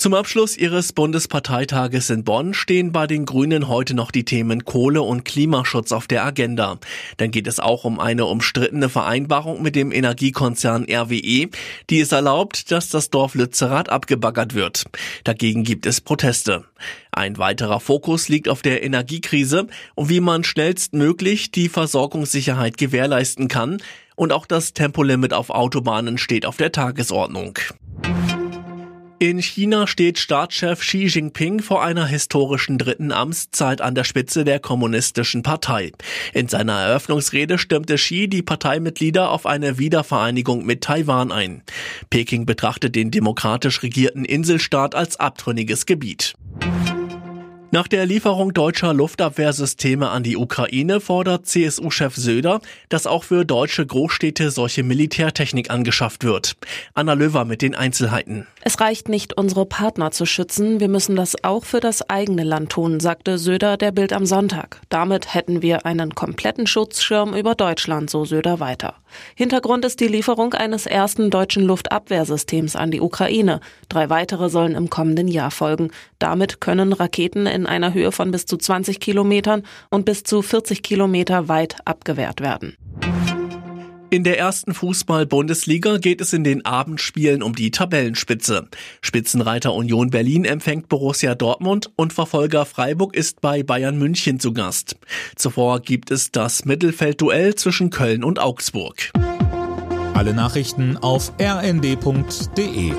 Zum Abschluss ihres Bundesparteitages in Bonn stehen bei den Grünen heute noch die Themen Kohle und Klimaschutz auf der Agenda. Dann geht es auch um eine umstrittene Vereinbarung mit dem Energiekonzern RWE, die es erlaubt, dass das Dorf Lützerath abgebaggert wird. Dagegen gibt es Proteste. Ein weiterer Fokus liegt auf der Energiekrise und wie man schnellstmöglich die Versorgungssicherheit gewährleisten kann. Und auch das Tempolimit auf Autobahnen steht auf der Tagesordnung. In China steht Staatschef Xi Jinping vor einer historischen dritten Amtszeit an der Spitze der Kommunistischen Partei. In seiner Eröffnungsrede stimmte Xi die Parteimitglieder auf eine Wiedervereinigung mit Taiwan ein. Peking betrachtet den demokratisch regierten Inselstaat als abtrünniges Gebiet. Nach der Lieferung deutscher Luftabwehrsysteme an die Ukraine fordert CSU-Chef Söder, dass auch für deutsche Großstädte solche Militärtechnik angeschafft wird. Anna Löwer mit den Einzelheiten. Es reicht nicht, unsere Partner zu schützen, wir müssen das auch für das eigene Land tun, sagte Söder der Bild am Sonntag. Damit hätten wir einen kompletten Schutzschirm über Deutschland, so Söder weiter. Hintergrund ist die Lieferung eines ersten deutschen Luftabwehrsystems an die Ukraine. Drei weitere sollen im kommenden Jahr folgen. Damit können Raketen in einer Höhe von bis zu 20 Kilometern und bis zu 40 Kilometer weit abgewehrt werden. In der ersten Fußball-Bundesliga geht es in den Abendspielen um die Tabellenspitze. Spitzenreiter Union Berlin empfängt Borussia Dortmund und Verfolger Freiburg ist bei Bayern München zu Gast. Zuvor gibt es das Mittelfeldduell zwischen Köln und Augsburg. Alle Nachrichten auf rnd.de